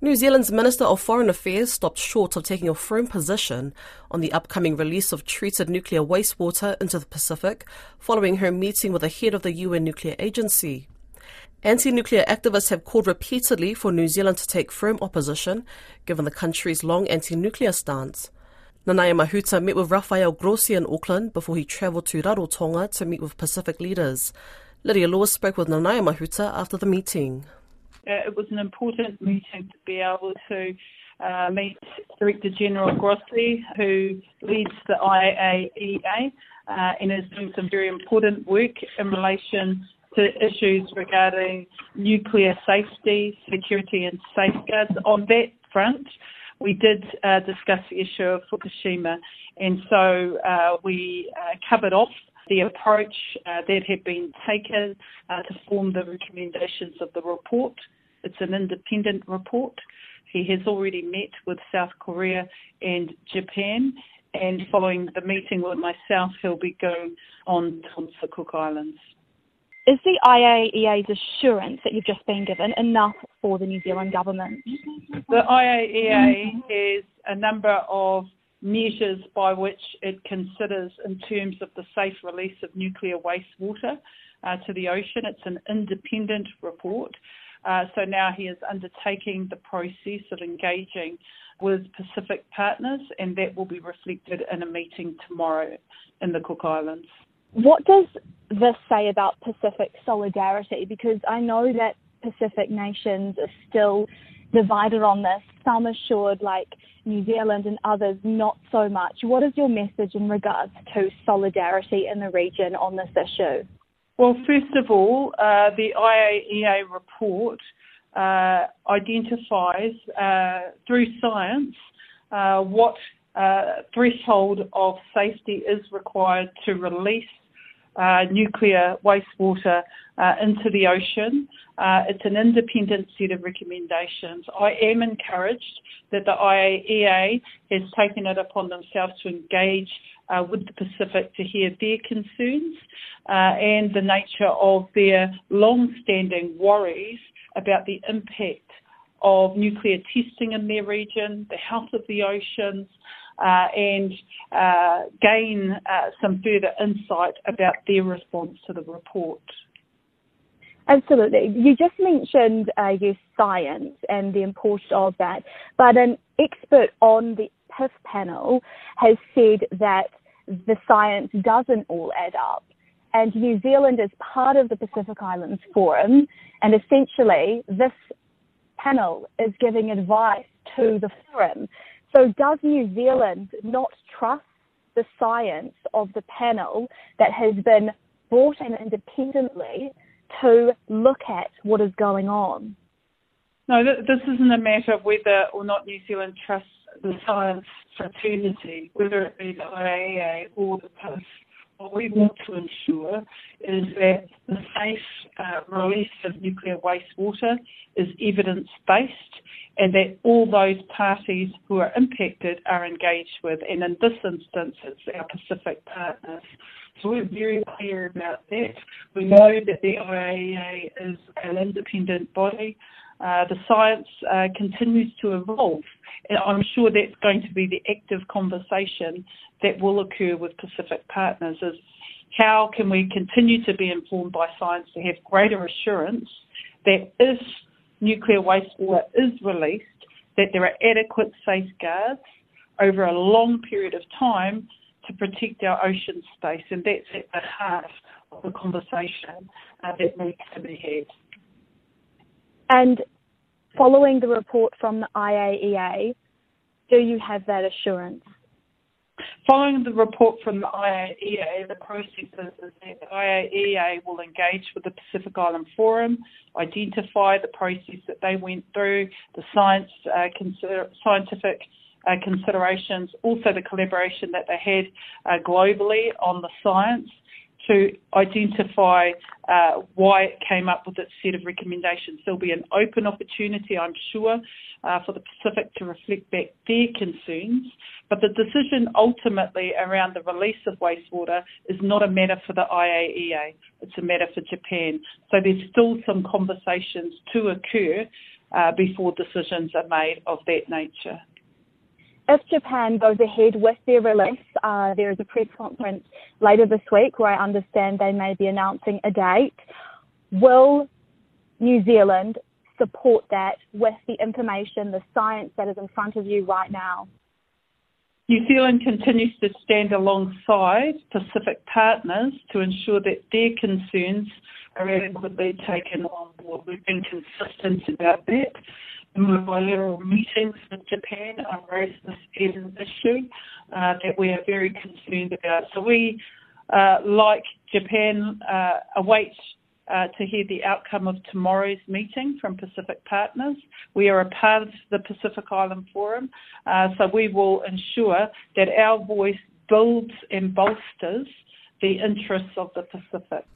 New Zealand's Minister of Foreign Affairs stopped short of taking a firm position on the upcoming release of treated nuclear wastewater into the Pacific following her meeting with the head of the UN Nuclear Agency. Anti nuclear activists have called repeatedly for New Zealand to take firm opposition, given the country's long anti nuclear stance. Nanaia Mahuta met with Rafael Grossi in Auckland before he travelled to Rarotonga to meet with Pacific leaders. Lydia Lewis spoke with Nanaia Mahuta after the meeting. Uh, it was an important meeting to be able to uh, meet Director General Grossi, who leads the IAEA uh, and is doing some very important work in relation to issues regarding nuclear safety, security, and safeguards. On that front, we did uh, discuss the issue of Fukushima, and so uh, we uh, covered off the approach uh, that had been taken uh, to form the recommendations of the report. It's an independent report. He has already met with South Korea and Japan, and following the meeting with myself, he'll be going on to the Cook Islands. Is the IAEA's assurance that you've just been given enough for the New Zealand government? The IAEA has a number of measures by which it considers in terms of the safe release of nuclear wastewater uh, to the ocean. It's an independent report. Uh, so now he is undertaking the process of engaging with Pacific partners, and that will be reflected in a meeting tomorrow in the Cook Islands. What does this say about Pacific solidarity? Because I know that Pacific nations are still divided on this. Some assured, like New Zealand and others, not so much. What is your message in regards to solidarity in the region on this issue? Well, first of all, uh, the IAEA report uh, identifies uh, through science uh, what uh, threshold of safety is required to release uh, nuclear wastewater into the ocean. it's an independent set of recommendations. I am encouraged that the IAEA has taken it upon themselves to engage uh, with the Pacific to hear their concerns uh, and the nature of their long-standing worries about the impact of nuclear testing in their region, the health of the oceans, uh, and uh, gain uh, some further insight about their response to the report. Absolutely. You just mentioned uh, your science and the importance of that, but an expert on the PIF panel has said that the science doesn't all add up. And New Zealand is part of the Pacific Islands Forum, and essentially this panel is giving advice to the forum. So does New Zealand not trust the science of the panel that has been brought in independently to look at what is going on? No, this isn't a matter of whether or not New Zealand trusts the science fraternity, whether it be the IAEA or the PIF. What we want to ensure is that the safe uh, release of nuclear wastewater is evidence based and that all those parties who are impacted are engaged with. And in this instance, it's our Pacific partners. So we're very clear about that. We know that the IAEA is an independent body. Uh, the science uh, continues to evolve. And I'm sure that's going to be the active conversation that will occur with Pacific partners is how can we continue to be informed by science to have greater assurance that if nuclear wastewater is released, that there are adequate safeguards over a long period of time to protect our ocean space. And that's at the heart of the conversation uh, that needs to be had. And following the report from the IAEA, do you have that assurance? Following the report from the IAEA, the process is that the IAEA will engage with the Pacific Island Forum, identify the process that they went through, the science uh, consider- scientific uh, considerations, also the collaboration that they had uh, globally on the science, to identify uh, why it came up with its set of recommendations. There'll be an open opportunity, I'm sure, uh, for the Pacific to reflect back their concerns. But the decision ultimately around the release of wastewater is not a matter for the IAEA, it's a matter for Japan. So there's still some conversations to occur uh, before decisions are made of that nature. If Japan goes ahead with their release, uh, there is a press conference later this week where I understand they may be announcing a date. Will New Zealand support that with the information, the science that is in front of you right now? New Zealand continues to stand alongside Pacific partners to ensure that their concerns are adequately taken on board. We've been consistent about that. In bilateral meetings with Japan, this as an issue uh, that we are very concerned about. So we, uh, like Japan, uh, await uh, to hear the outcome of tomorrow's meeting from Pacific Partners. We are a part of the Pacific Island Forum, uh, so we will ensure that our voice builds and bolsters the interests of the Pacific.